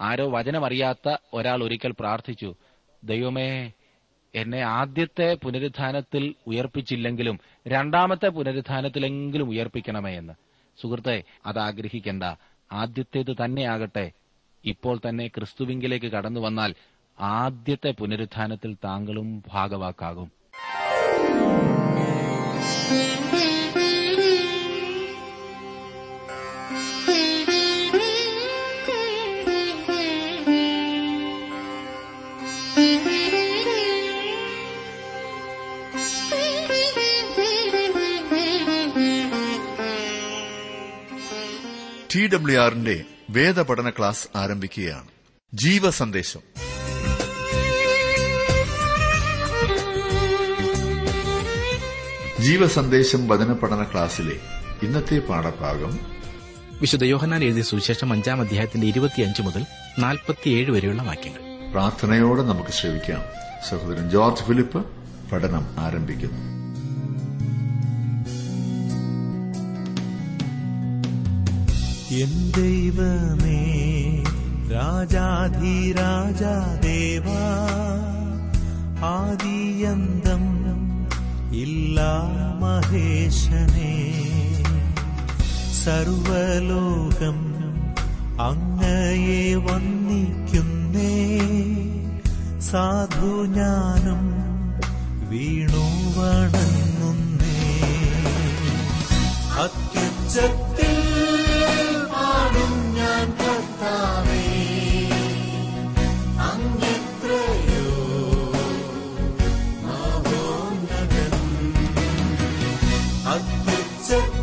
ആരോ വചനമറിയാത്ത ഒരാൾ ഒരിക്കൽ പ്രാർത്ഥിച്ചു ദൈവമേ എന്നെ ആദ്യത്തെ പുനരുദ്ധാനത്തിൽ ഉയർപ്പിച്ചില്ലെങ്കിലും രണ്ടാമത്തെ പുനരുദ്ധാനത്തിലെങ്കിലും ഉയർപ്പിക്കണമേ എന്ന്. സുഹൃത്തെ അത് ആഗ്രഹിക്കേണ്ട. ആദ്യത്തേത് തന്നെയാകട്ടെ. ഇപ്പോൾ തന്നെ ക്രിസ്തുവിങ്കിലേക്ക് കടന്നു വന്നാൽ ആദ്യത്തെ പുനരുദ്ധാനത്തിൽ താങ്കളും ഭാഗവാക്കാകും. ടി ഡബ്ല്യു ആറിന്റെ വേദപഠന ക്ലാസ് ആരംഭിക്കുകയാണ്. ജീവസന്ദേശം. ജീവസന്ദേശം വചന പഠന ക്ലാസ്സിലെ ഇന്നത്തെ പാഠഭാഗം വിശുദ്ധ യോഹന്നാൻ എഴുതിയ സുവിശേഷം അഞ്ചാം അധ്യായത്തിന്റെ ഇരുപത്തിയഞ്ച് മുതൽ നാൽപ്പത്തിയേഴ് വരെയുള്ള വാക്യങ്ങൾ. പ്രാർത്ഥനയോടെ നമുക്ക് ശ്രമിക്കാം സഹോദരൻ ജോർജ് ഫിലിപ്പ് പഠനം ആരംഭിക്കുന്നു. എൻ ദൈവമേ രാജാധിരാജാദേവാ ആദിയന്തം ഇല്ലാ മഹേശനേ. സർവലോകം അങ്ങയെ വന്ദിക്കുന്നേ സാധു ഞാനും വീണു വണങ്ങുന്നേ. അത്യുച്ചത്തിൽ അത്യുച്ചത്തിൽ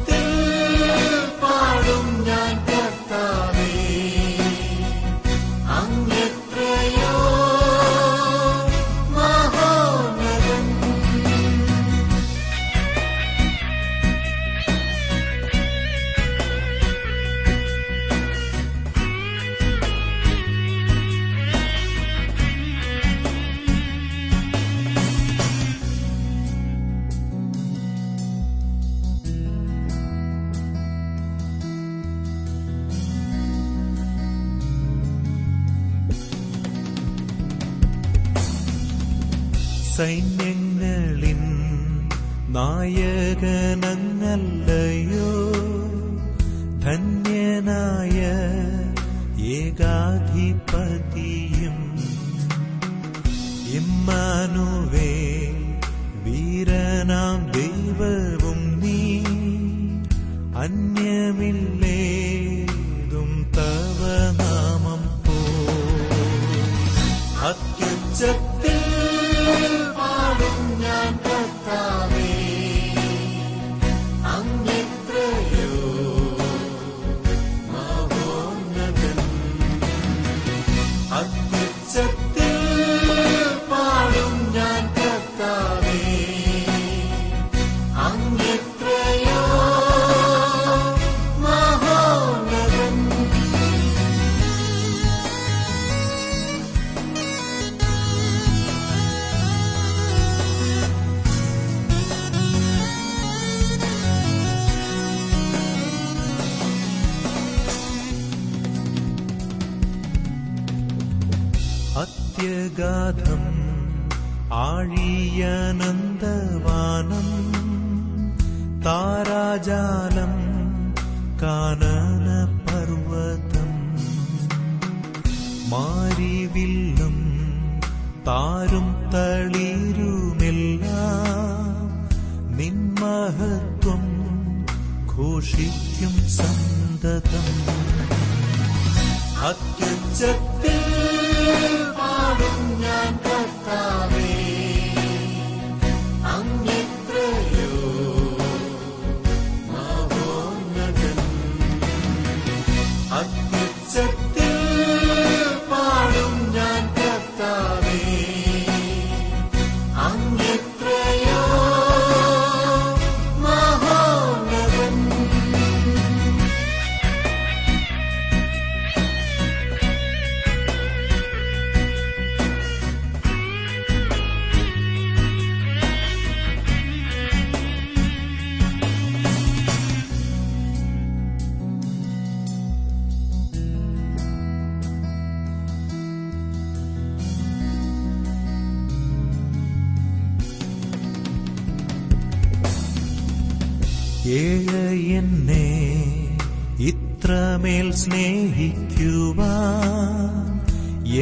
വീരനാം ദൈവവും അത്യഗാധം ആഴിയനന്ദവാനം താരാജാലം കാനന പർവതം മാരിവില്ലും താരും തളിരുമെല്ലാം നിന്മഹത്വം ഘോഷിക്കും സന്തതം. അത്യുച്ചത്തിൽ പാടും ഞാൻ ഏഴ് എന്നെ ഇത്രമേൽ സ്നേഹിക്കുവാൻ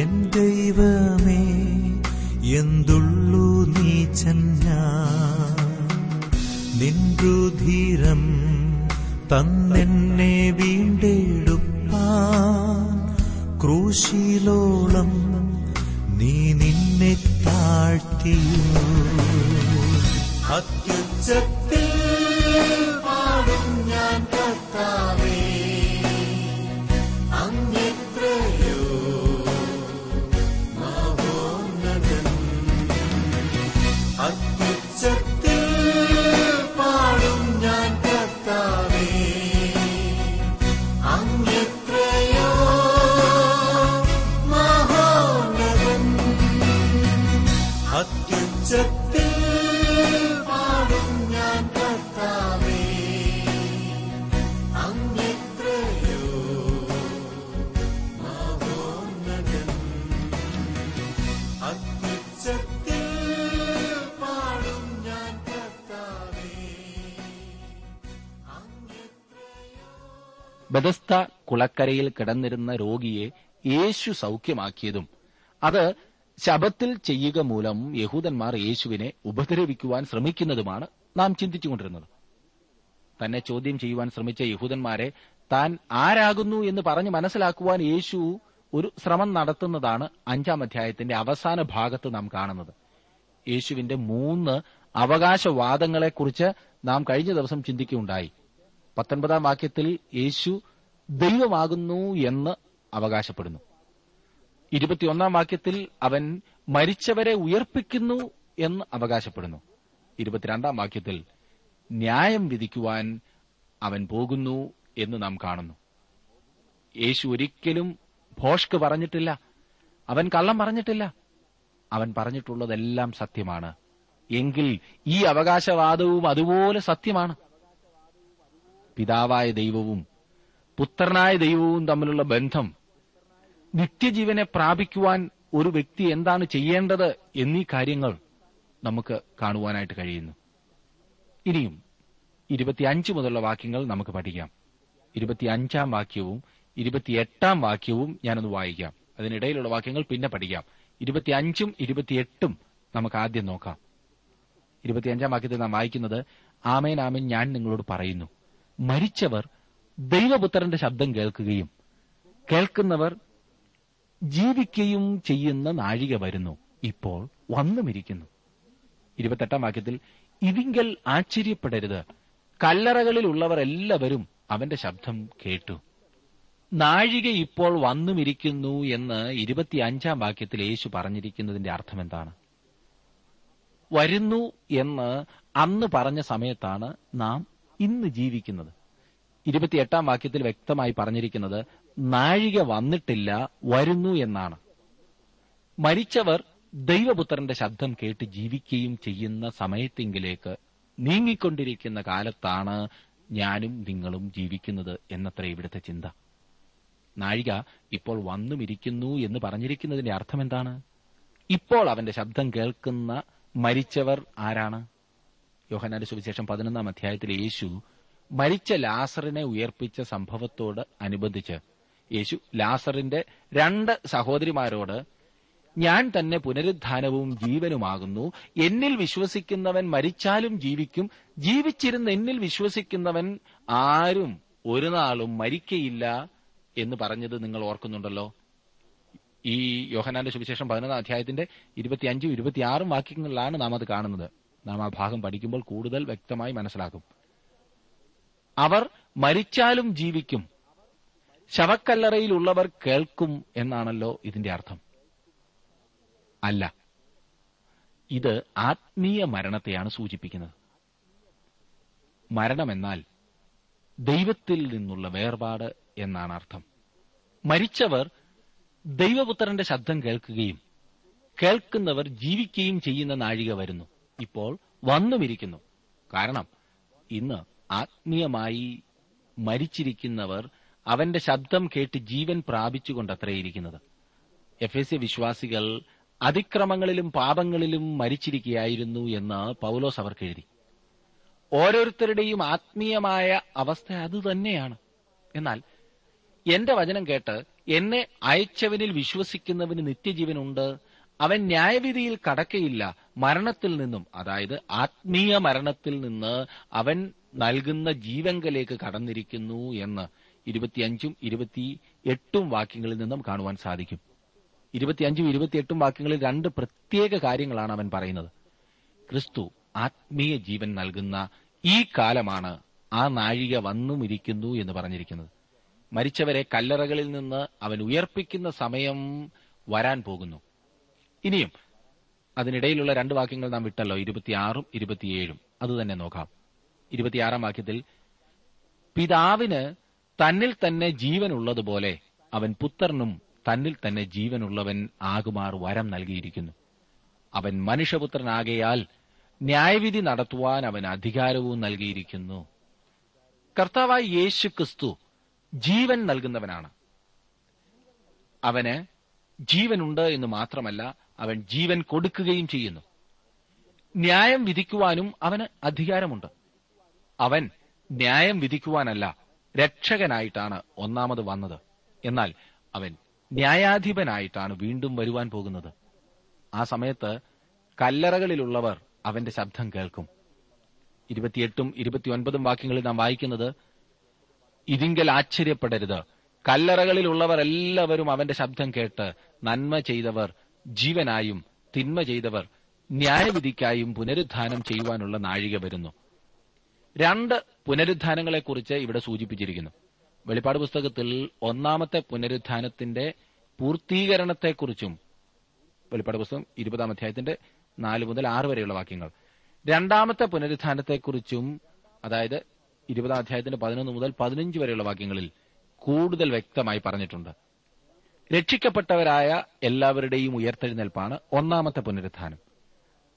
എൻ ദൈവമേ ബദസ്ത കുളക്കരയിൽ കിടന്നിരുന്ന രോഗിയെ യേശു സൗഖ്യമാക്കിയതും അത് ശബത്തിൽ ചെയ്യുക മൂലം യഹൂദന്മാർ യേശുവിനെ ഉപദ്രവിക്കുവാൻ ശ്രമിക്കുന്നതുമാണ് നാം ചിന്തിച്ചുകൊണ്ടിരുന്നത്. തന്നെ ചോദ്യം ചെയ്യുവാൻ ശ്രമിച്ച യഹൂദന്മാരെ താൻ ആരാകുന്നു എന്ന് പറഞ്ഞ് മനസ്സിലാക്കുവാൻ യേശു ഒരു ശ്രമം നടത്തുന്നതാണ് അഞ്ചാം അധ്യായത്തിന്റെ അവസാന ഭാഗത്ത് നാം കാണുന്നത്. യേശുവിന്റെ മൂന്ന് അവകാശവാദങ്ങളെക്കുറിച്ച് നാം കഴിഞ്ഞ ദിവസം ചിന്തിക്കുകയുണ്ടായി. പത്തൊൻപതാം വാക്യത്തിൽ യേശു ദൈവമാകുന്നു എന്ന് അവകാശപ്പെടുന്നു. ഇരുപത്തിയൊന്നാം വാക്യത്തിൽ അവൻ മരിച്ചവരെ ഉയർപ്പിക്കുന്നു എന്ന് അവകാശപ്പെടുന്നു. ഇരുപത്തിരണ്ടാം വാക്യത്തിൽ ന്യായം വിധിക്കുവാൻ അവൻ പോകുന്നു എന്ന് നാം കാണുന്നു. യേശു ഒരിക്കലും ഭോഷ്ക് പറഞ്ഞിട്ടില്ല. അവൻ കള്ളം പറഞ്ഞിട്ടില്ല. അവൻ പറഞ്ഞിട്ടുള്ളതെല്ലാം സത്യമാണ്. എങ്കിൽ ഈ അവകാശവാദവും അതുപോലെ സത്യമാണ്. പിതാവായ ദൈവവും പുത്രനായ ദൈവവും തമ്മിലുള്ള ബന്ധം നിത്യജീവനെ പ്രാപിക്കുവാൻ ഒരു വ്യക്തി എന്താണ് ചെയ്യേണ്ടത് എന്നീ കാര്യങ്ങൾ നമുക്ക് കാണുവാനായിട്ട് കഴിയുന്നു. ഇനിയും ഇരുപത്തിയഞ്ച് മുതലുള്ള വാക്യങ്ങൾ നമുക്ക് പഠിക്കാം. ഇരുപത്തിയഞ്ചാം വാക്യവും ഇരുപത്തിയെട്ടാം വാക്യവും ഞാനൊന്ന് വായിക്കാം. അതിനിടയിലുള്ള വാക്യങ്ങൾ പിന്നെ പഠിക്കാം. ഇരുപത്തിയഞ്ചും ഇരുപത്തിയെട്ടും നമുക്ക് ആദ്യം നോക്കാം. ഇരുപത്തിയഞ്ചാം വാക്യത്തിൽ നാം വായിക്കുന്നത് ആമേൻ ആമേൻ ഞാൻ നിങ്ങളോട് പറയുന്നു. മരിച്ചവർ ദൈവപുത്രന്റെ ശബ്ദം കേൾക്കുകയും കേൾക്കുന്നവർ ജീവിക്കുകയും ചെയ്യുന്ന നാഴിക വരുന്നു. ഇപ്പോൾ വന്നുമിരിക്കുന്നു. ഇരുപത്തെട്ടാം വാക്യത്തിൽ ഇതിങ്കൽ ആശ്ചര്യപ്പെടരുത്. കല്ലറകളിലുള്ളവർ എല്ലാവരും അവന്റെ ശബ്ദം കേട്ടു. നാഴിക ഇപ്പോൾ വന്നുമിരിക്കുന്നു എന്ന് ഇരുപത്തിയഞ്ചാം വാക്യത്തിൽ യേശു പറഞ്ഞിരിക്കുന്നതിന്റെ അർത്ഥം എന്താണ് വരുന്നു എന്ന് അന്ന് പറഞ്ഞ സമയത്താണ് നാം ഇന്ന് ജീവിക്കുന്നത്. ഇരുപത്തിയെട്ടാം വാക്യത്തിൽ വ്യക്തമായി പറഞ്ഞിരിക്കുന്നത് നാഴിക വന്നിട്ടില്ല വരുന്നു എന്നാണ്. മരിച്ചവർ ദൈവപുത്രന്റെ ശബ്ദം കേട്ട് ജീവിക്കുകയും ചെയ്യുന്ന സമയത്തെങ്കിലേക്ക് നീങ്ങിക്കൊണ്ടിരിക്കുന്ന കാലത്താണ് ഞാനും നിങ്ങളും ജീവിക്കുന്നത് എന്നത്ര ഇവിടുത്തെ ചിന്ത. നാഴിക ഇപ്പോൾ വന്നുമിരിക്കുന്നു എന്ന് പറഞ്ഞിരിക്കുന്നതിന്റെ അർത്ഥം എന്താണ് ഇപ്പോൾ അവന്റെ ശബ്ദം കേൾക്കുന്ന മരിച്ചവർ ആരാണ്? യോഹനാന്റെ സുവിശേഷം പതിനൊന്നാം അധ്യായത്തിൽ യേശു മരിച്ച ലാസറിനെ ഉയർപ്പിച്ച സംഭവത്തോട് അനുബന്ധിച്ച് യേശു ലാസറിന്റെ രണ്ട് സഹോദരിമാരോട് ഞാൻ തന്നെ പുനരുദ്ധാനവും ജീവനുമാകുന്നു. എന്നിൽ വിശ്വസിക്കുന്നവൻ മരിച്ചാലും ജീവിക്കും. ജീവിച്ചിരുന്ന് എന്നിൽ വിശ്വസിക്കുന്നവൻ ആരും ഒരു നാളും മരിക്കയില്ല എന്ന് പറഞ്ഞത് നിങ്ങൾ ഓർക്കുന്നുണ്ടല്ലോ. ഈ യോഹനാന്റെ സുവിശേഷം പതിനൊന്നാം അധ്യായത്തിന്റെ ഇരുപത്തിയഞ്ചും ഇരുപത്തിയാറും വാക്യങ്ങളിലാണ് നാം അത് കാണുന്നത്. നാം ആ ഭാഗം പഠിക്കുമ്പോൾ കൂടുതൽ വ്യക്തമായി മനസ്സിലാക്കും. അവർ മരിച്ചാലും ജീവിക്കും. ശവക്കല്ലറയിലുള്ളവർ കേൾക്കും എന്നാണല്ലോ ഇതിന്റെ അർത്ഥം. അല്ല ഇത് ആത്മീയ മരണത്തെയാണ് സൂചിപ്പിക്കുന്നത്. മരണമെന്നാൽ ദൈവത്തിൽ നിന്നുള്ള വേർപാട് എന്നാണ് അർത്ഥം. മരിച്ചവർ ദൈവപുത്രന്റെ ശബ്ദം കേൾക്കുകയും കേൾക്കുന്നവർ ജീവിക്കുകയും ചെയ്യുന്ന നാഴിക വരുന്നു. ഇപ്പോൾ വന്നുമിരിക്കുന്നു. കാരണം ഇന്ന് ആത്മീയമായി മരിച്ചിരിക്കുന്നവർ അവന്റെ ശബ്ദം കേട്ട് ജീവൻ പ്രാപിച്ചുകൊണ്ടത്രയിരിക്കുന്നത്. എഫ് എസ് വിശ്വാസികൾ അതിക്രമങ്ങളിലും പാപങ്ങളിലും മരിച്ചിരിക്കുകയായിരുന്നു എന്ന് പൗലോസ് അവർക്ക് എഴുതി. ഓരോരുത്തരുടെയും ആത്മീയമായ അവസ്ഥ അതുതന്നെയാണ് എന്നാൽ എന്റെ വചനം കേട്ട് എന്നെ അയച്ചവനിൽ വിശ്വസിക്കുന്നവന് നിത്യജീവനുണ്ട് അവൻ ന്യായവിധിയിൽ കടക്കയില്ല മരണത്തിൽ നിന്നും അതായത് ആത്മീയ മരണത്തിൽ നിന്ന് അവൻ നൽകുന്ന ജീവങ്കലേക്ക് കടന്നിരിക്കുന്നു എന്ന് ഇരുപത്തിയഞ്ചും ഇരുപത്തി എട്ടും വാക്യങ്ങളിൽ നിന്നും കാണുവാൻ സാധിക്കും. ഇരുപത്തിയഞ്ചും ഇരുപത്തിയെട്ടും വാക്യങ്ങളിൽ രണ്ട് പ്രത്യേക കാര്യങ്ങളാണ് അവൻ പറയുന്നത്. ക്രിസ്തു ആത്മീയ ജീവൻ നൽകുന്ന ഈ കാലമാണ് ആ നാഴിക വന്നുമിരിക്കുന്നു എന്ന് പറഞ്ഞിരിക്കുന്നത്. മരിച്ചവരെ കല്ലറകളിൽ നിന്ന് അവൻ ഉയർപ്പിക്കുന്ന സമയം വരാൻ പോകുന്നു. ഇനിയും അതിനിടയിലുള്ള രണ്ട് വാക്യങ്ങൾ നാം വിട്ടല്ലോ. ഇരുപത്തിയാറും ഇരുപത്തിയേഴും. അത് തന്നെ നോക്കാം. ഇരുപത്തിയാറാം വാക്യത്തിൽ പിതാവിന് തന്നിൽ തന്നെ ജീവനുള്ളതുപോലെ അവൻ പുത്രനും തന്നിൽ തന്നെ ജീവനുള്ളവൻ ആകുമാർ വരം നൽകിയിരിക്കുന്നു. അവൻ മനുഷ്യപുത്രനാകയാൽ ന്യായവിധി നടത്തുവാൻ അവൻ അധികാരവും നൽകിയിരിക്കുന്നു. കർത്താവായ യേശു ക്രിസ്തു ജീവൻ നൽകുന്നവനാണ്. അവന് ജീവനുണ്ട് എന്ന് മാത്രമല്ല അവൻ ജീവൻ കൊടുക്കുകയും ചെയ്യുന്നു. ന്യായം വിധിക്കുവാനും അവന് അധികാരമുണ്ട്. അവൻ ന്യായം വിധിക്കുവാനല്ല രക്ഷകനായിട്ടാണ് ഒന്നാമത് വന്നത്. എന്നാൽ അവൻ ന്യായാധിപനായിട്ടാണ് വീണ്ടും വരുവാൻ പോകുന്നത്. ആ സമയത്ത് കല്ലറകളിലുള്ളവർ അവന്റെ ശബ്ദം കേൾക്കും. ഇരുപത്തിയെട്ടും ഇരുപത്തിയൊൻപതും വാക്യങ്ങളിൽ നാം വായിക്കുന്നത് ഇതിങ്കൽ ആശ്ചര്യപ്പെടരുത്. കല്ലറകളിലുള്ളവർ എല്ലാവരും അവന്റെ ശബ്ദം കേട്ട് നന്മ ചെയ്തവർ ജീവനായും തിന്മ ചെയ്തവർ ന്യായവിധിക്കായും പുനരുദ്ധാനം ചെയ്യുവാനുള്ള നാഴിക വരുന്നു. രണ്ട് പുനരുദ്ധാനങ്ങളെക്കുറിച്ച് ഇവിടെ സൂചിപ്പിച്ചിരിക്കുന്നു. വെളിപ്പാട് പുസ്തകത്തിൽ ഒന്നാമത്തെ പുനരുദ്ധാനത്തിന്റെ പൂർത്തീകരണത്തെക്കുറിച്ചും വെളിപ്പാട് പുസ്തകം ഇരുപതാം അധ്യായത്തിന്റെ നാല് മുതൽ ആറ് വരെയുള്ള വാക്യങ്ങൾ. രണ്ടാമത്തെ പുനരുദ്ധാനത്തെക്കുറിച്ചും അതായത് ഇരുപതാം അധ്യായത്തിന്റെ പതിനൊന്ന് മുതൽ പതിനഞ്ച് വരെയുള്ള വാക്യങ്ങളിൽ കൂടുതൽ വ്യക്തമായി പറഞ്ഞിട്ടുണ്ട്. രക്ഷിക്കപ്പെട്ടവരായ എല്ലാവരുടെയും ഉയർത്തെഴുന്നേൽപ്പാണ് ഒന്നാമത്തെ പുനരുദ്ധാനം.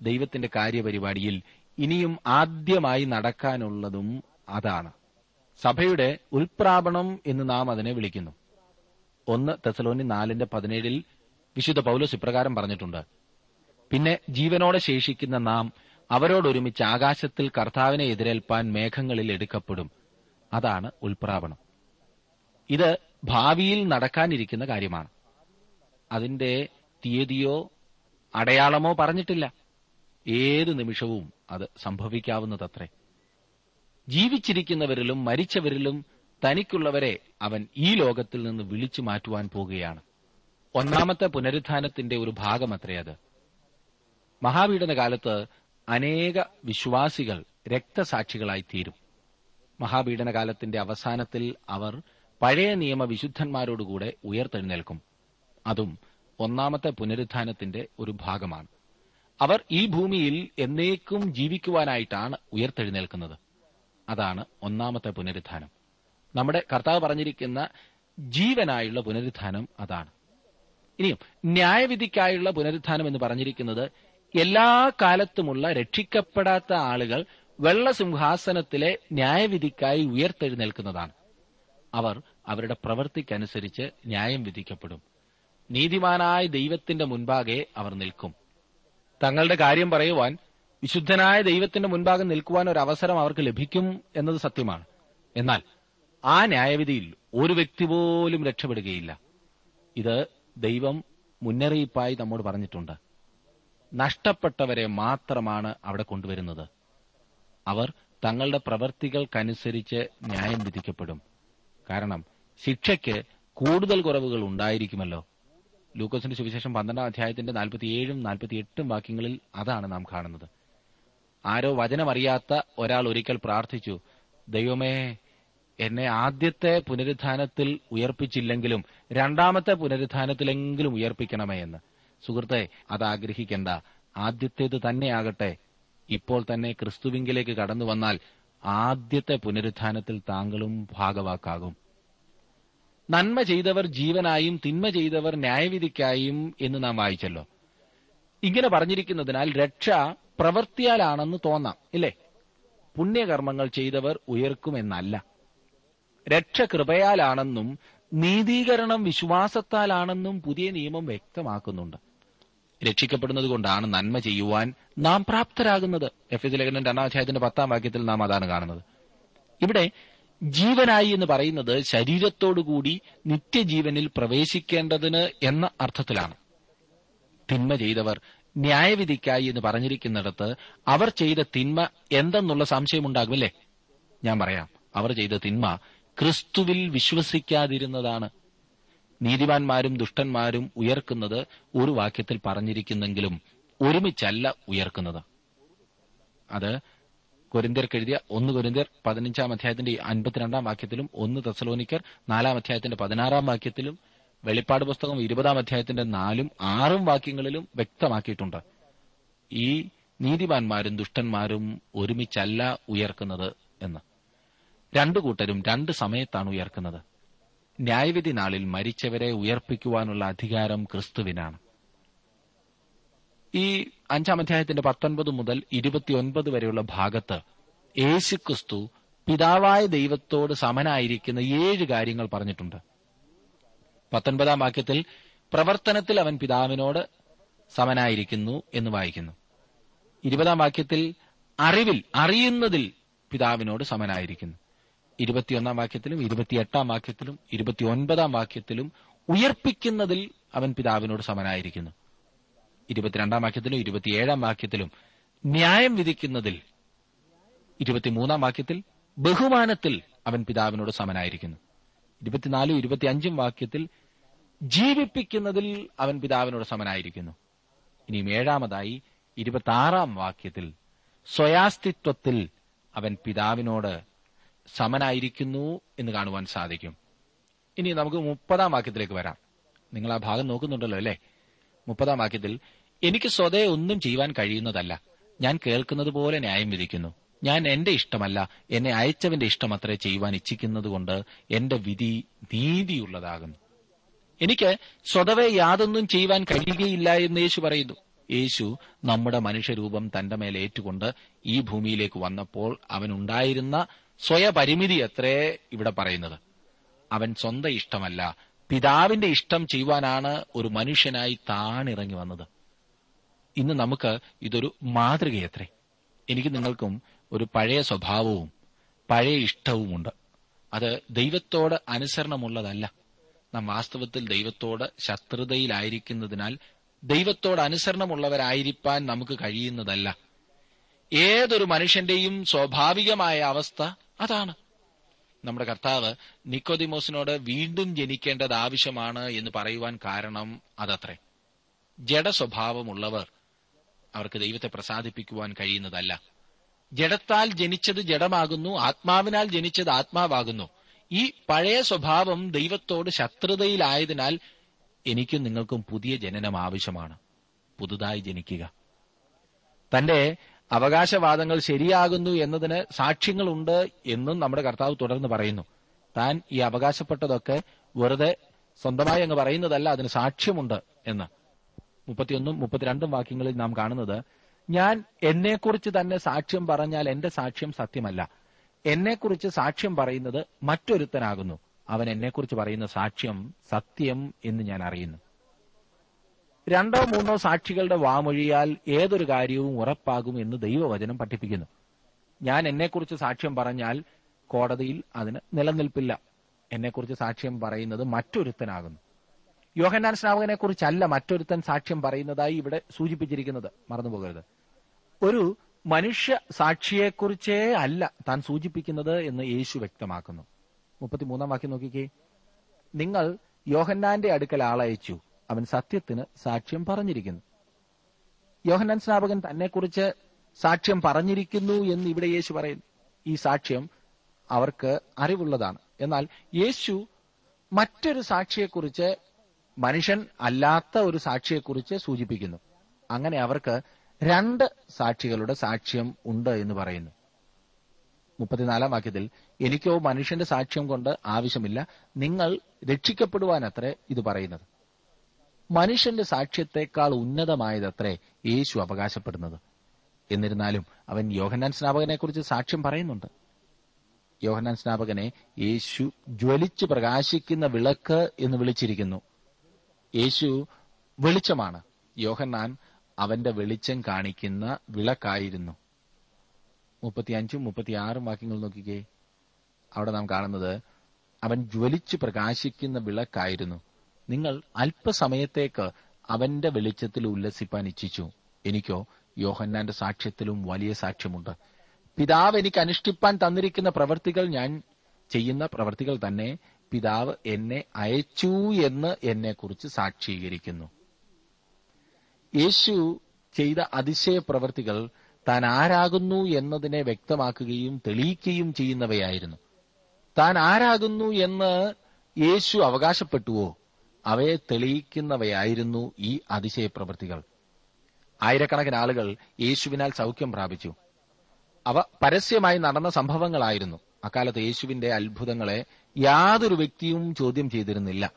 ദൈവത്തിന്റെ കാര്യപരിപാടിയിൽ ഇനിയും ആദ്യമായി നടക്കാനുള്ളതും അതാണ്. സഭയുടെ ഉൽപ്രാപണം എന്ന് നാം അതിനെ വിളിക്കുന്നു. ഒന്ന് തെസലോനി നാലിന്റെ പതിനേഴിൽ വിശുദ്ധ പൗലോസ് ഇപ്രകാരം പറഞ്ഞിട്ടുണ്ട്. പിന്നെ ജീവനോടെ ശേഷിക്കുന്ന നാം അവരോടൊരുമിച്ച് ആകാശത്തിൽ കർത്താവിനെ എതിരേൽപ്പാൻ മേഘങ്ങളിൽ എടുക്കപ്പെടും. അതാണ് ഉൽപ്രാപണം. ഇത് ഭാവിയിൽ നടക്കാനിരിക്കുന്ന കാര്യമാണ്. അതിന്റെ തീയതിയോ അടയാളമോ പറഞ്ഞിട്ടില്ല. ഏത് നിമിഷവും അത് സംഭവിക്കാവുന്നതത്രേ. ജീവിച്ചിരിക്കുന്നവരിലും മരിച്ചവരിലും തനിക്കുള്ളവരെ അവൻ ഈ ലോകത്തിൽ നിന്ന് വിളിച്ചു മാറ്റുവാൻ പോകുകയാണ്. ഒന്നാമത്തെ പുനരുത്ഥാനത്തിന്റെ ഒരു ഭാഗമത്രേ അത്. മഹാപീഡന കാലത്ത് അനേക വിശ്വാസികൾ രക്തസാക്ഷികളായി തീരും. മഹാപീഡന കാലത്തിന്റെ അവസാനത്തിൽ അവർ പഴയ നിയമ വിശുദ്ധന്മാരോടുകൂടെ ഉയർത്തെഴുന്നേൽക്കും. അതും ഒന്നാമത്തെ പുനരുത്ഥാനത്തിന്റെ ഒരു ഭാഗമാണ്. അവർ ഈ ഭൂമിയിൽ എന്നേക്കും ജീവിക്കുവാനായിട്ടാണ് ഉയർത്തെഴുന്നേൽക്കുന്നത്. അതാണ് ഒന്നാമത്തെ പുനരുദ്ധാനം നമ്മുടെ കർത്താവ് പറഞ്ഞിരിക്കുന്ന ജീവനായുള്ള പുനരുദ്ധാനം അതാണ്. ഇനിയും ന്യായവിധിക്കായുള്ള പുനരുദ്ധാനം എന്ന് പറഞ്ഞിരിക്കുന്നത് എല്ലാ കാലത്തുമുള്ള രക്ഷിക്കപ്പെടാത്ത ആളുകൾ വെള്ളസിംഹാസനത്തിലെ ന്യായവിധിക്കായി ഉയർത്തെഴുന്നേൽക്കുന്നതാണ്. അവർ അവരുടെ പ്രവൃത്തിക്കനുസരിച്ച് ന്യായം വിധിക്കപ്പെടും. നീതിമാനായ ദൈവത്തിന്റെ മുൻപാകെ അവർ നിൽക്കും. തങ്ങളുടെ കാര്യം പറയുവാൻ വിശുദ്ധനായ ദൈവത്തിന്റെ മുൻപാകെ നിൽക്കുവാൻ ഒരു അവസരം അവർക്ക് ലഭിക്കും എന്നത് സത്യമാണ്. എന്നാൽ ആ ന്യായവിധിയിൽ ഒരു വ്യക്തി പോലും രക്ഷപ്പെടുകയില്ല. ഇത് ദൈവം മുന്നറിയിപ്പായി നമ്മോട് പറഞ്ഞിട്ടുണ്ട്. നഷ്ടപ്പെട്ടവരെ മാത്രമാണ് അവിടെ കൊണ്ടുവരുന്നത്. അവർ തങ്ങളുടെ പ്രവർത്തികൾക്കനുസരിച്ച് ന്യായം വിധിക്കപ്പെടും. കാരണം ശിക്ഷയ്ക്ക് കൂടുതൽ കുറവുകൾ ഉണ്ടായിരിക്കുമല്ലോ. ലൂക്കോസിന്റെ സുവിശേഷം പന്ത്രണ്ടാം അധ്യായത്തിന്റെ നാൽപ്പത്തിയേഴും നാൽപ്പത്തിയെട്ടും വാക്യങ്ങളിൽ അതാണ് നാം കാണുന്നത്. ആരോ വചനമറിയാത്ത ഒരാൾ ഒരിക്കൽ പ്രാർത്ഥിച്ചു ദൈവമേ എന്നെ ആദ്യത്തെ പുനരുദ്ധാനത്തിൽ ഉയർപ്പിച്ചില്ലെങ്കിലും രണ്ടാമത്തെ പുനരുദ്ധാനത്തിലെങ്കിലും ഉയർപ്പിക്കണമേ എന്ന്. സുഹൃത്തെ അത് ആഗ്രഹിക്കേണ്ട. ആദ്യത്തേത് തന്നെയാകട്ടെ. ഇപ്പോൾ തന്നെ ക്രിസ്തുവിങ്കിലേക്ക് കടന്നു വന്നാൽ ആദ്യത്തെ പുനരുദ്ധാനത്തിൽ താങ്കളും ഭാഗവാക്കാകും. നന്മ ചെയ്തവർ ജീവനായും തിന്മ ചെയ്തവർ ന്യായവിധിക്കായും എന്ന് നാം വായിച്ചല്ലോ. ഇങ്ങനെ പറഞ്ഞിരിക്കുന്നതിനാൽ രക്ഷ പ്രവൃത്തിയാലാണെന്ന് തോന്നാം ഇല്ലേ? പുണ്യകർമ്മങ്ങൾ ചെയ്തവർ ഉയർക്കുമെന്നല്ല. രക്ഷ കൃപയാലാണെന്നും നീതീകരണം വിശ്വാസത്താലാണെന്നും പുതിയ നിയമം വ്യക്തമാക്കുന്നുണ്ട്. രക്ഷിക്കപ്പെടുന്നത് കൊണ്ടാണ് നന്മ ചെയ്യുവാൻ നാം പ്രാപ്തരാകുന്നത്. എഫ് എസ് ലേഖനം രണ്ടാം അധ്യായത്തിന്റെ പത്താം വാക്യത്തിൽ നാം അതാണ് കാണുന്നത്. ഇവിടെ ജീവനായി എന്ന് പറയുന്നത് ശരീരത്തോടുകൂടി നിത്യജീവനിൽ പ്രവേശിക്കേണ്ടതിന് എന്ന അർത്ഥത്തിലാണ്. തിന്മ ചെയ്തവർ ന്യായവിധിക്കായി എന്ന് പറഞ്ഞിരിക്കുന്നിടത്ത് അവർ ചെയ്ത തിന്മ എന്തെന്നുള്ള സംശയമുണ്ടാകുമല്ലേ? ഞാൻ പറയാം. അവർ ചെയ്ത തിന്മ ക്രിസ്തുവിൽ വിശ്വസിക്കാതിരുന്നതാണ്. നീതിമാന്മാരും ദുഷ്ടന്മാരും ഉയർക്കുന്നത് ഒരു വാക്യത്തിൽ പറഞ്ഞിരിക്കുന്നെങ്കിലും ഒരുമിച്ചല്ല ഉയർക്കുന്നത്. അത് കൊരിന്ത്യർക്ക് എഴുതിയ ഒന്ന് കൊരിന്തിയർ പതിനഞ്ചാം അധ്യായത്തിന്റെ അൻപത്തിരണ്ടാം വാക്യത്തിലും ഒന്ന് തെസലോനിക്കർ നാലാം അധ്യായത്തിന്റെ പതിനാറാം വാക്യത്തിലും വെളിപ്പാട് പുസ്തകം ഇരുപതാം അധ്യായത്തിന്റെ നാലും ആറും വാക്യങ്ങളിലും വ്യക്തമാക്കിയിട്ടുണ്ട്. ഈ നീതിമാന്മാരും ദുഷ്ടന്മാരും ഒരുമിച്ചല്ല ഉയർക്കുന്നത് എന്ന്. രണ്ടു കൂട്ടരും രണ്ട് സമയത്താണ് ഉയർക്കുന്നത്. ന്യായവിധി നാളിൽ മരിച്ചവരെ ഉയർപ്പിക്കുവാനുള്ള അധികാരം ക്രിസ്തുവിനാണ്. ഈ അഞ്ചാം അധ്യായത്തിന്റെ പത്തൊൻപത് മുതൽ ഇരുപത്തിയൊൻപത് വരെയുള്ള ഭാഗത്ത് യേശുക്രിസ്തു പിതാവായ ദൈവത്തോട് സമനായിരിക്കുന്ന ഏഴ് കാര്യങ്ങൾ പറഞ്ഞിട്ടുണ്ട്. പത്തൊൻപതാം വാക്യത്തിൽ പ്രവർത്തനത്തിൽ അവൻ പിതാവിനോട് സമനായിരിക്കുന്നു എന്ന് വായിക്കുന്നു. ഇരുപതാം വാക്യത്തിൽ അറിവിൽ അറിയുന്നതിൽ പിതാവിനോട് സമനായിരിക്കുന്നു. ഇരുപത്തിയൊന്നാം വാക്യത്തിലും ഇരുപത്തിയെട്ടാം വാക്യത്തിലും ഇരുപത്തിയൊൻപതാം വാക്യത്തിലും ഉയർപ്പിക്കുന്നതിൽ അവൻ പിതാവിനോട് സമനായിരിക്കുന്നു. ഇരുപത്തിരണ്ടാം വാക്യത്തിലും ഇരുപത്തിയേഴാം വാക്യത്തിലും ന്യായം വിധിക്കുന്നതിൽ ഇരുപത്തിമൂന്നാം വാക്യത്തിൽ ബഹുമാനത്തിൽ അവൻ പിതാവിനോട് സമനായിരിക്കുന്നു. ഇരുപത്തിനാലും ഇരുപത്തിയഞ്ചും വാക്യത്തിൽ ജീവിപ്പിക്കുന്നതിൽ അവൻ പിതാവിനോട് സമനായിരിക്കുന്നു. ഇനിയും ഏഴാമതായി ഇരുപത്തിയാറാം വാക്യത്തിൽ സ്വയാസ്തിത്വത്തിൽ അവൻ പിതാവിനോട് സമനായിരിക്കുന്നു എന്ന് കാണുവാൻ സാധിക്കും. ഇനി നമുക്ക് മുപ്പതാം വാക്യത്തിലേക്ക് വരാം. നിങ്ങൾ ആ ഭാഗം നോക്കുന്നുണ്ടല്ലോ അല്ലേ? മുപ്പതാം വാക്യത്തിൽ എനിക്ക് സ്വതേ ഒന്നും ചെയ്യുവാൻ കഴിയുന്നതല്ല. ഞാൻ കേൾക്കുന്നത് പോലെ ന്യായം വിധിക്കുന്നു. ഞാൻ എന്റെ ഇഷ്ടമല്ല. എന്നെ അയച്ചവന്റെ ഇഷ്ടമത്രേ ചെയ്യുവാൻ ഇച്ഛിക്കുന്നതുകൊണ്ട് എന്റെ വിധി നീതിയുള്ളതാകുന്നു. എനിക്ക് സ്വതവേ യാതൊന്നും ചെയ്യുവാൻ കഴിയുകയില്ല എന്ന് യേശു പറയുന്നു. യേശു നമ്മുടെ മനുഷ്യരൂപം തന്റെ മേൽ ഏറ്റുകൊണ്ട് ഈ ഭൂമിയിലേക്ക് വന്നപ്പോൾ അവനുണ്ടായിരുന്ന സ്വയപരിമിതി അത്രേ ഇവിടെ പറയുന്നത്. അവൻ സ്വന്തം ഇഷ്ടമല്ല. പിതാവിന്റെ ഇഷ്ടം ചെയ്യുവാനാണ് ഒരു മനുഷ്യനായി താണിറങ്ങി വന്നത്. ഇന്ന് നമുക്ക് ഇതൊരു മാതൃകയത്രേ. എനിക്ക് നിങ്ങൾക്കും ഒരു പഴയ സ്വഭാവവും പഴയ ഇഷ്ടവുമുണ്ട്. അത് ദൈവത്തോട് അനുസരണമുള്ളതല്ല. നാം വാസ്തവത്തിൽ ദൈവത്തോട് ശത്രുതയിലായിരിക്കുന്നതിനാൽ ദൈവത്തോട് അനുസരണമുള്ളവരായിരിക്കാൻ നമുക്ക് കഴിയുന്നതല്ല. ഏതൊരു മനുഷ്യന്റെയും സ്വാഭാവികമായ അവസ്ഥ അതാണ്. നമ്മുടെ കർത്താവ് നിക്കോദിമോസിനോട് വീണ്ടും ജനിക്കേണ്ടത് ആവശ്യമാണ് എന്ന് പറയുവാൻ കാരണം അതത്രേ. ജഡസ്വഭാവമുള്ളവർ അവർക്ക് ദൈവത്തെ പ്രസാദിപ്പിക്കുവാൻ കഴിയുന്നതല്ല. ജഡത്താൽ ജനിച്ചത് ജഡമാകുന്നു ആത്മാവിനാൽ ജനിച്ചത് ആത്മാവാകുന്നു. ഈ പഴയ സ്വഭാവം ദൈവത്തോട് ശത്രുതയിലായതിനാൽ എനിക്കും നിങ്ങൾക്കും പുതിയ ജനനം ആവശ്യമാണ്. പുതുതായി ജനിക്കുക. തന്റെ അവകാശവാദങ്ങൾ ശരിയാകുന്നു എന്നതിന് സാക്ഷ്യങ്ങളുണ്ട് എന്നും നമ്മുടെ കർത്താവ് തുടർന്ന് പറയുന്നു. താൻ ഈ അവകാശപ്പെട്ടതൊക്കെ വെറുതെ സ്വന്തമായി അങ്ങ് പറയുന്നതല്ല അതിന് സാക്ഷ്യമുണ്ട് എന്ന്. മുപ്പത്തിയൊന്നും മുപ്പത്തിരണ്ടും വാക്യങ്ങളിൽ നാം കാണുന്നത് ഞാൻ എന്നെക്കുറിച്ച് തന്നെ സാക്ഷ്യം പറഞ്ഞാൽ എന്റെ സാക്ഷ്യം സത്യമല്ല. എന്നെക്കുറിച്ച് സാക്ഷ്യം പറയുന്നത് മറ്റൊരുത്തനാകുന്നു. അവൻ എന്നെക്കുറിച്ച് പറയുന്ന സാക്ഷ്യം സത്യം എന്ന് ഞാൻ അറിയുന്നു. രണ്ടോ മൂന്നോ സാക്ഷികളുടെ വാമൊഴിയാൽ ഏതൊരു കാര്യവും ഉറപ്പാകും എന്ന് ദൈവവചനം പഠിപ്പിക്കുന്നു. ഞാൻ എന്നെക്കുറിച്ച് സാക്ഷ്യം പറഞ്ഞാൽ കോടതിയിൽ അതിന് നിലനിൽപ്പില്ല. എന്നെക്കുറിച്ച് സാക്ഷ്യം പറയുന്നത് മറ്റൊരുത്തനാകുന്നു. യോഹന്നാൻ സ്നാപകനെ കുറിച്ചല്ല മറ്റൊരുത്തൻ സാക്ഷ്യം പറയുന്നതായി ഇവിടെ സൂചിപ്പിച്ചിരിക്കുന്നത്. മറന്നുപോകരുത്. ഒരു മനുഷ്യ സാക്ഷിയെക്കുറിച്ചേ അല്ല താൻ സൂചിപ്പിക്കുന്നത് എന്ന് യേശു വ്യക്തമാക്കുന്നു. മുപ്പത്തിമൂന്നാം വാക്യം നോക്കിക്കേ. നിങ്ങൾ യോഹന്നാന്റെ അടുക്കൽ ആളയച്ചു. അവൻ സത്യത്തിന് സാക്ഷ്യം പറഞ്ഞിരിക്കുന്നു. യോഹന്നാൻ സ്നാപകൻ തന്നെക്കുറിച്ച് സാക്ഷ്യം പറഞ്ഞിരിക്കുന്നു എന്ന് ഇവിടെ യേശു പറയുന്നു ഈ സാക്ഷ്യം അവർക്ക് അറിവുള്ളതാണ്. എന്നാൽ യേശു മറ്റൊരു സാക്ഷിയെക്കുറിച്ച് മനുഷ്യൻ അല്ലാത്ത ഒരു സാക്ഷിയെക്കുറിച്ച് സൂചിപ്പിക്കുന്നു. അങ്ങനെ അവർക്ക് രണ്ട് സാക്ഷികളുടെ സാക്ഷ്യം ഉണ്ട് എന്ന് പറയുന്നു. മുപ്പത്തിനാലാം വാക്യത്തിൽ എനിക്കോ മനുഷ്യന്റെ സാക്ഷ്യം കൊണ്ട് ആവശ്യമില്ല. നിങ്ങൾ രക്ഷിക്കപ്പെടുവാനത്രേ ഇത് പറയുന്നത്. മനുഷ്യന്റെ സാക്ഷ്യത്തെക്കാൾ ഉന്നതമായതത്രേ യേശു അവകാശപ്പെടുന്നത്. എന്നിരുന്നാലും അവൻ യോഹന്നാൻ സ്നാപകനെക്കുറിച്ച് സാക്ഷ്യം പറയുന്നുണ്ട്. യോഹന്നാൻ സ്നാപകനെ യേശു ജ്വലിച്ചു പ്രകാശിക്കുന്ന വിളക്ക് എന്ന് വിളിച്ചിരിക്കുന്നു. യേശു വെളിച്ചമാണ്. യോഹന്നാൻ അവന്റെ വെളിച്ചം കാണിക്കുന്ന വിളക്കായിരുന്നു. മുപ്പത്തിയഞ്ചും മുപ്പത്തിയാറും വാക്യങ്ങൾ നോക്കിക്കേ. അവിടെ നാം കാണുന്നത് അവൻ ജ്വലിച്ചു പ്രകാശിക്കുന്ന വിളക്കായിരുന്നു. നിങ്ങൾ അല്പസമയത്തേക്ക് അവന്റെ വെളിച്ചത്തിൽ ഉല്ലസിപ്പാൻ ഇച്ഛിച്ചു. എനിക്കോ യോഹന്നാന്റെ സാക്ഷ്യത്തിലും വലിയ സാക്ഷ്യമുണ്ട്. പിതാവ് എനിക്ക് അനുഷ്ഠിപ്പാൻ തന്നിരിക്കുന്ന പ്രവർത്തികൾ ഞാൻ ചെയ്യുന്ന പ്രവർത്തികൾ തന്നെ പിതാവ് എന്നെ അയച്ചു എന്ന് എന്നെക്കുറിച്ച് സാക്ഷീകരിക്കുന്നു. യേശു ചെയ്ത അതിശയ പ്രവർത്തികൾ താൻ ആരാകുന്നു എന്നതിനെ വ്യക്തമാക്കുകയും തെളിയിക്കുകയും ചെയ്യുന്നവയായിരുന്നു. താൻ ആരാകുന്നു എന്ന് യേശു അവകാശപ്പെട്ടുവോ? അവയെ തെളിയിക്കുന്നവയായിരുന്നു ഈ അതിശയ പ്രവൃത്തികൾ ആയിരക്കണക്കിന് ആളുകൾ യേശുവിനാൽ സൗഖ്യം പ്രാപിച്ചു. അവ പരസ്യമായി നടന്ന സംഭവങ്ങളായിരുന്നു. അക്കാലത്ത് യേശുവിന്റെ അത്ഭുതങ്ങളെ യാതൊരു വ്യക്തിയും ചോദ്യം ചെയ്തിരുന്നില്ല.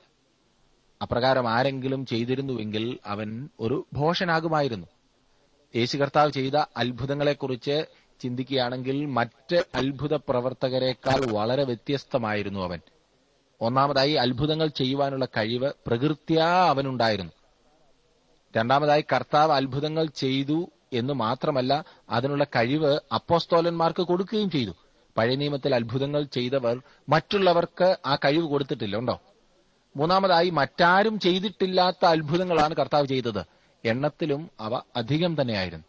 അപ്രകാരം ആരെങ്കിലും ചെയ്തിരുന്നുവെങ്കിൽ അവൻ ഒരു ഭോഷനാകുമായിരുന്നു. യേശു കർത്താവ് ചെയ്ത അത്ഭുതങ്ങളെക്കുറിച്ച് ചിന്തിക്കുകയാണെങ്കിൽ മറ്റ് അത്ഭുത പ്രവർത്തകരെക്കാൾ വളരെ വ്യത്യസ്തമായിരുന്നു അവൻ. ഒന്നാമതായി അത്ഭുതങ്ങൾ ചെയ്യുവാനുള്ള കഴിവ് പ്രകൃത്യാ അവനുണ്ടായിരുന്നു. രണ്ടാമതായി കർത്താവ് അത്ഭുതങ്ങൾ ചെയ്തു എന്ന് മാത്രമല്ല അതിനുള്ള കഴിവ് അപ്പോസ്തോലന്മാർക്ക് കൊടുക്കുകയും ചെയ്തു. പഴയ നിയമത്തിൽ അത്ഭുതങ്ങൾ ചെയ്തവർ മറ്റുള്ളവർക്ക് ആ കഴിവ് കൊടുത്തിട്ടില്ല ഉണ്ടോ? മൂന്നാമതായി മറ്റാരും ചെയ്തിട്ടില്ലാത്ത അത്ഭുതങ്ങളാണ് കർത്താവ് ചെയ്തത്. എണ്ണത്തിലും അവ അധികം തന്നെയായിരുന്നു.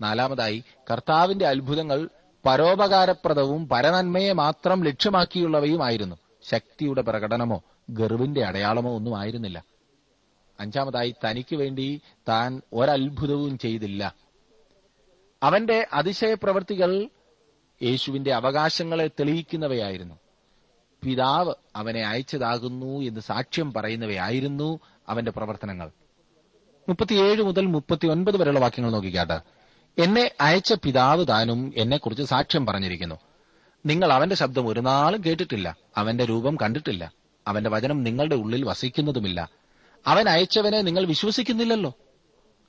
നാലാമതായി കർത്താവിന്റെ അത്ഭുതങ്ങൾ പരോപകാരപ്രദവും പരനന്മയെ മാത്രം ലക്ഷ്യമാക്കിയുള്ളവയും ആയിരുന്നു ശക്തിയുടെ പ്രകടനമോ ഗർവിന്റെ അടയാളമോ ഒന്നും ആയിരുന്നില്ല. അഞ്ചാമതായി തനിക്ക് വേണ്ടി താൻ ഒരത്ഭുതവും ചെയ്തില്ല. അവന്റെ അതിശയ പ്രവൃത്തികൾ യേശുവിന്റെ അവകാശങ്ങളെ തെളിയിക്കുന്നവയായിരുന്നു. പിതാവ് അവനെ അയച്ചതാകുന്നു എന്ന് സാക്ഷ്യം പറയുന്നവയായിരുന്നു അവന്റെ പ്രവർത്തനങ്ങൾ. മുപ്പത്തിയേഴ് മുതൽ മുപ്പത്തിയൊൻപത് വരെയുള്ള വാക്യങ്ങൾ നോക്കിക്കാട്ട്. എന്നെ അയച്ച പിതാവ് താനും എന്നെക്കുറിച്ച് സാക്ഷ്യം പറഞ്ഞിരിക്കുന്നു. നിങ്ങൾ അവന്റെ ശബ്ദം ഒരു നാളും കേട്ടിട്ടില്ല. അവന്റെ രൂപം കണ്ടിട്ടില്ല. അവന്റെ വചനം നിങ്ങളുടെ ഉള്ളിൽ വസിക്കുന്നതുമില്ല. അവൻ അയച്ചവനെ നിങ്ങൾ വിശ്വസിക്കുന്നില്ലല്ലോ.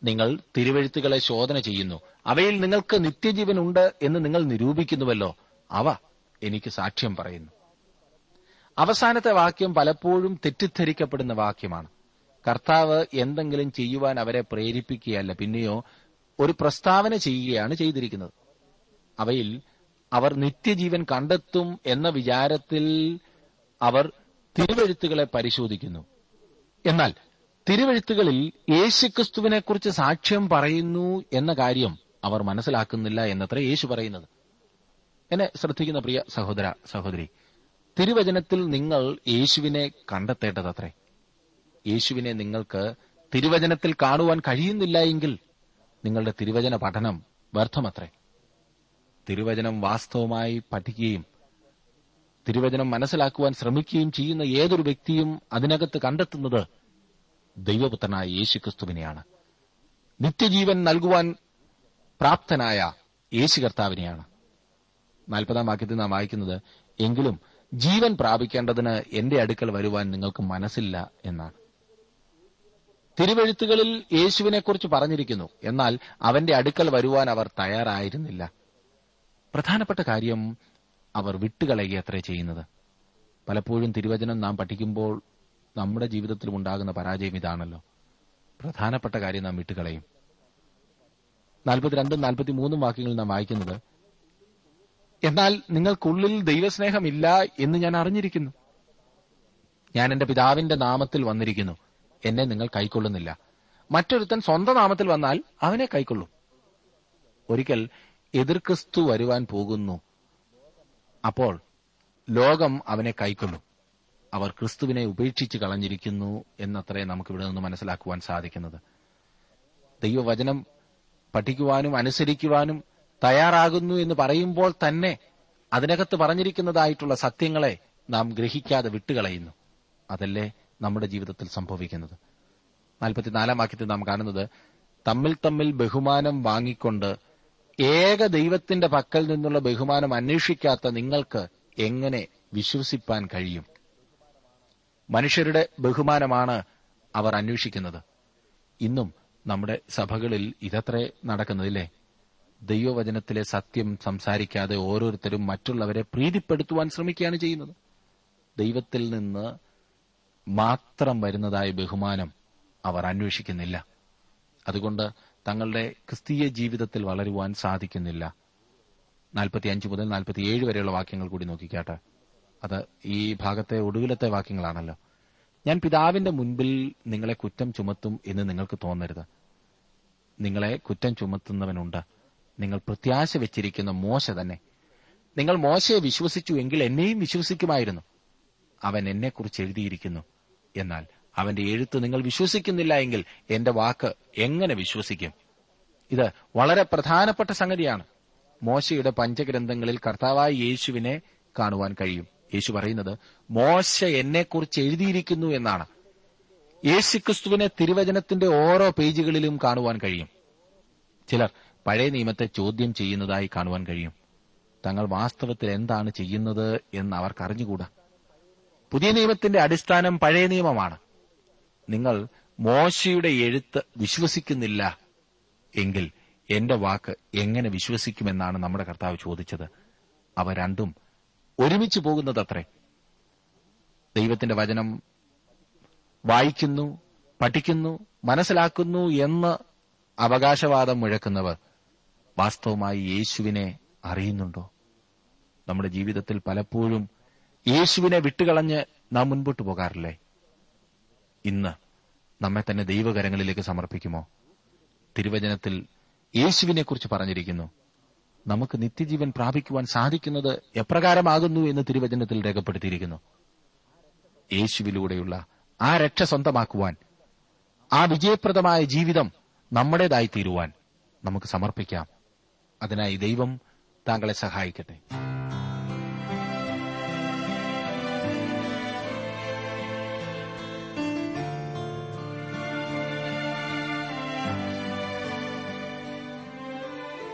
നിങ്ങൾ തിരുവഴുത്തുകളെ ശോധന ചെയ്യുന്നു. അവയിൽ നിങ്ങൾക്ക് നിത്യജീവൻ ഉണ്ട് എന്ന് നിങ്ങൾ നിരൂപിക്കുന്നുവല്ലോ. അവ എനിക്ക് സാക്ഷ്യം പറയുന്നു. അവസാനത്തെ വാക്യം പലപ്പോഴും തെറ്റിദ്ധരിക്കപ്പെടുന്ന വാക്യമാണ്. കർത്താവ് എന്തെങ്കിലും ചെയ്യുവാൻ അവരെ പ്രേരിപ്പിക്കുകയല്ല. പിന്നെയോ ഒരു പ്രസ്താവന ചെയ്യുകയാണ് ചെയ്തിരിക്കുന്നത്. അവയിൽ അവർ നിത്യജീവൻ കണ്ടെത്തും എന്ന വിചാരത്തിൽ അവർ തിരുവഴുത്തുകളെ പരിശോധിക്കുന്നു. എന്നാൽ തിരുവഴുത്തുകളിൽ യേശുക്രിസ്തുവിനെക്കുറിച്ച് സാക്ഷ്യം പറയുന്നു എന്ന കാര്യം അവർ മനസ്സിലാക്കുന്നില്ല എന്നത്ര യേശു പറയുന്നത്. എന്നെ ശ്രദ്ധിക്കുന്ന പ്രിയ സഹോദര സഹോദരി തിരുവചനത്തിൽ നിങ്ങൾ യേശുവിനെ കണ്ടെത്തേണ്ടതത്രേ. യേശുവിനെ നിങ്ങൾക്ക് തിരുവചനത്തിൽ കാണുവാൻ കഴിയുന്നില്ല എങ്കിൽ നിങ്ങളുടെ തിരുവചന പഠനം വ്യർത്ഥമത്രേ. തിരുവചനം വാസ്തവമായി പഠിക്കുകയും തിരുവചനം മനസ്സിലാക്കുവാൻ ശ്രമിക്കുകയും ചെയ്യുന്ന ഏതൊരു വ്യക്തിയും അതിനകത്ത് കണ്ടെത്തുന്നത് ദൈവപുത്രനായ യേശുക്രിസ്തുവിനെയാണ്. നിത്യജീവൻ നൽകുവാൻ പ്രാപ്തനായ യേശു കർത്താവിനെയാണ്. നാൽപ്പതാം വാക്യത്തിൽ നാം വായിക്കുന്നത് എങ്കിലും ജീവൻ പ്രാപിക്കേണ്ടതിന് എന്റെ അടുക്കൽ വരുവാൻ നിങ്ങൾക്ക് മനസ്സില്ല എന്നാണ്. തിരുവഴുത്തുകളിൽ യേശുവിനെക്കുറിച്ച് പറഞ്ഞിരിക്കുന്നു എന്നാൽ അവന്റെ അടുക്കൽ വരുവാൻ അവർ തയ്യാറായിരുന്നില്ല. പ്രധാനപ്പെട്ട കാര്യം അവർ വിട്ടുകളയുകയത്രേ ചെയ്യുന്നത്. പലപ്പോഴും തിരുവചനം നാം പഠിക്കുമ്പോൾ നമ്മുടെ ജീവിതത്തിലും ഉണ്ടാകുന്ന പരാജയം ഇതാണല്ലോ. പ്രധാനപ്പെട്ട കാര്യം നാം വിട്ടുകളയും. നാൽപ്പത്തിരണ്ടും നാൽപ്പത്തിമൂന്നും വാക്യങ്ങളിൽ നാം വായിക്കുന്നത് എന്നാൽ നിങ്ങൾക്കുള്ളിൽ ദൈവസ്നേഹമില്ല എന്ന് ഞാൻ അറിഞ്ഞിരിക്കുന്നു. ഞാൻ എന്റെ പിതാവിന്റെ നാമത്തിൽ വന്നിരിക്കുന്നു. എന്നെ നിങ്ങൾ കൈക്കൊള്ളുന്നില്ല. മറ്റൊരുത്തൻ സ്വന്തം നാമത്തിൽ വന്നാൽ അവനെ കൈക്കൊള്ളും. ഒരിക്കൽ എതിർ ക്രിസ്തു വരുവാൻ പോകുന്നു. അപ്പോൾ ലോകം അവനെ കൈക്കൊള്ളും. അവർ ക്രിസ്തുവിനെ ഉപേക്ഷിച്ച് കളഞ്ഞിരിക്കുന്നു എന്നത്രേ നമുക്ക് ഇവിടെ നിന്ന് മനസ്സിലാക്കുവാൻ സാധിക്കുന്നത്. ദൈവവചനം പഠിക്കുവാനും അനുസരിക്കുവാനും തയ്യാറാകുന്നു എന്ന് പറയുമ്പോൾ തന്നെ അതിനകത്ത് പറഞ്ഞിരിക്കുന്നതായിട്ടുള്ള സത്യങ്ങളെ നാം ഗ്രഹിക്കാതെ വിട്ടുകളയുന്നു. അതല്ലേ നമ്മുടെ ജീവിതത്തിൽ സംഭവിക്കുന്നത്. നാൽപ്പത്തിനാലാം വാക്യത്തിൽ നാം കാണുന്നത് തമ്മിൽ തമ്മിൽ ബഹുമാനം വാങ്ങിക്കൊണ്ട് ഏക ദൈവത്തിന്റെ പക്കൽ നിന്നുള്ള ബഹുമാനം അന്വേഷിക്കാത്ത നിങ്ങൾക്ക് എങ്ങനെ വിശ്വസിപ്പാൻ കഴിയും? മനുഷ്യരുടെ ബഹുമാനമാണ് അവർ അന്വേഷിക്കുന്നത്. ഇന്നും നമ്മുടെ സഭകളിൽ ഇതത്രേ നടക്കുന്നതില്ലേ? ദൈവവചനത്തിലെ സത്യം സംസാരിക്കാതെ ഓരോരുത്തരും മറ്റുള്ളവരെ പ്രീതിപ്പെടുത്തുവാൻ ശ്രമിക്കുകയാണ് ചെയ്യുന്നത്. ദൈവത്തിൽ നിന്ന് മാത്രം വരുന്നതായ ബഹുമാനം അവർ അന്വേഷിക്കുന്നില്ല. അതുകൊണ്ട് തങ്ങളുടെ ക്രിസ്തീയ ജീവിതത്തിൽ വളരുവാൻ സാധിക്കുന്നില്ല. നാൽപ്പത്തി അഞ്ച് മുതൽ നാൽപ്പത്തിയേഴ് വരെയുള്ള വാക്യങ്ങൾ കൂടി നോക്കിക്കാട്ടെ. അത് ഈ ഭാഗത്തെ ഒടുവിലത്തെ വാക്യങ്ങളാണല്ലോ. ഞാൻ പിതാവിന്റെ മുൻപിൽ നിങ്ങളെ കുറ്റം ചുമത്തും എന്ന് നിങ്ങൾക്ക് തോന്നരുത്. നിങ്ങളെ കുറ്റം ചുമത്തുന്നവനുണ്ട്. നിങ്ങൾ പ്രത്യാശ വെച്ചിരിക്കുന്ന മോശ തന്നെ. നിങ്ങൾ മോശയെ വിശ്വസിച്ചു എങ്കിൽ എന്നെയും വിശ്വസിക്കുമായിരുന്നു. അവൻ എന്നെക്കുറിച്ച് എഴുതിയിരിക്കുന്നു. എന്നാൽ അവന്റെ എഴുത്ത് നിങ്ങൾ വിശ്വസിക്കുന്നില്ല എങ്കിൽ എന്റെ വാക്ക് എങ്ങനെ വിശ്വസിക്കും? ഇത് വളരെ പ്രധാനപ്പെട്ട സംഗതിയാണ്. മോശയുടെ പഞ്ചഗ്രന്ഥങ്ങളിൽ കർത്താവായ യേശുവിനെ കാണുവാൻ കഴിയും. യേശു പറയുന്നത് മോശ എന്നെക്കുറിച്ച് എഴുതിയിരിക്കുന്നു എന്നാണ്. യേശുക്രിസ്തുവിനെ തിരുവചനത്തിന്റെ ഓരോ പേജുകളിലും കാണുവാൻ കഴിയും. ചിലർ പഴയ നിയമത്തെ ചോദ്യം ചെയ്യുന്നതായി കാണുവാൻ കഴിയും. തങ്ങൾ വാസ്തവത്തിൽ എന്താണ് ചെയ്യുന്നത് എന്ന് അവർക്ക് അറിഞ്ഞുകൂടാ പുതിയ നിയമത്തിന്റെ അടിസ്ഥാനം പഴയ നിയമമാണ്. നിങ്ങൾ മോശയുടെ എഴുത്ത് വിശ്വസിക്കുന്നില്ല എങ്കിൽ എന്റെ വാക്ക് എങ്ങനെ വിശ്വസിക്കുമെന്നാണ് നമ്മുടെ കർത്താവ് ചോദിച്ചത്. അവ രണ്ടും ഒരുമിച്ച് പോകുന്നതത്രേ. ദൈവത്തിന്റെ വചനം വായിക്കുന്നു പഠിക്കുന്നു മനസ്സിലാക്കുന്നു എന്ന് അവകാശവാദം മുഴക്കുന്നവർ വാസ്തവമായി യേശുവിനെ അറിയുന്നുണ്ടോ? നമ്മുടെ ജീവിതത്തിൽ പലപ്പോഴും യേശുവിനെ വിട്ടുകളഞ്ഞ് നാം മുൻപോട്ട് പോകാറില്ലേ? ഇന്ന് നമ്മെ തന്നെ ദൈവകരങ്ങളിലേക്ക് സമർപ്പിക്കുമോ? തിരുവചനത്തിൽ യേശുവിനെക്കുറിച്ച് പറഞ്ഞിരിക്കുന്നു. നമുക്ക് നിത്യജീവൻ പ്രാപിക്കുവാൻ സാധിക്കുന്നത് എപ്രകാരമാകുന്നു എന്ന് തിരുവചനത്തിൽ രേഖപ്പെടുത്തിയിരിക്കുന്നു. യേശുവിലൂടെയുള്ള ആ രക്ഷ സ്വന്തമാക്കുവാൻ ആ വിജയപ്രദമായ ജീവിതം നമ്മുടേതായി തീരുവാൻ നമുക്ക് സമർപ്പിക്കാം. അതിനായി ദൈവം താങ്കളെ സഹായിക്കട്ടെ.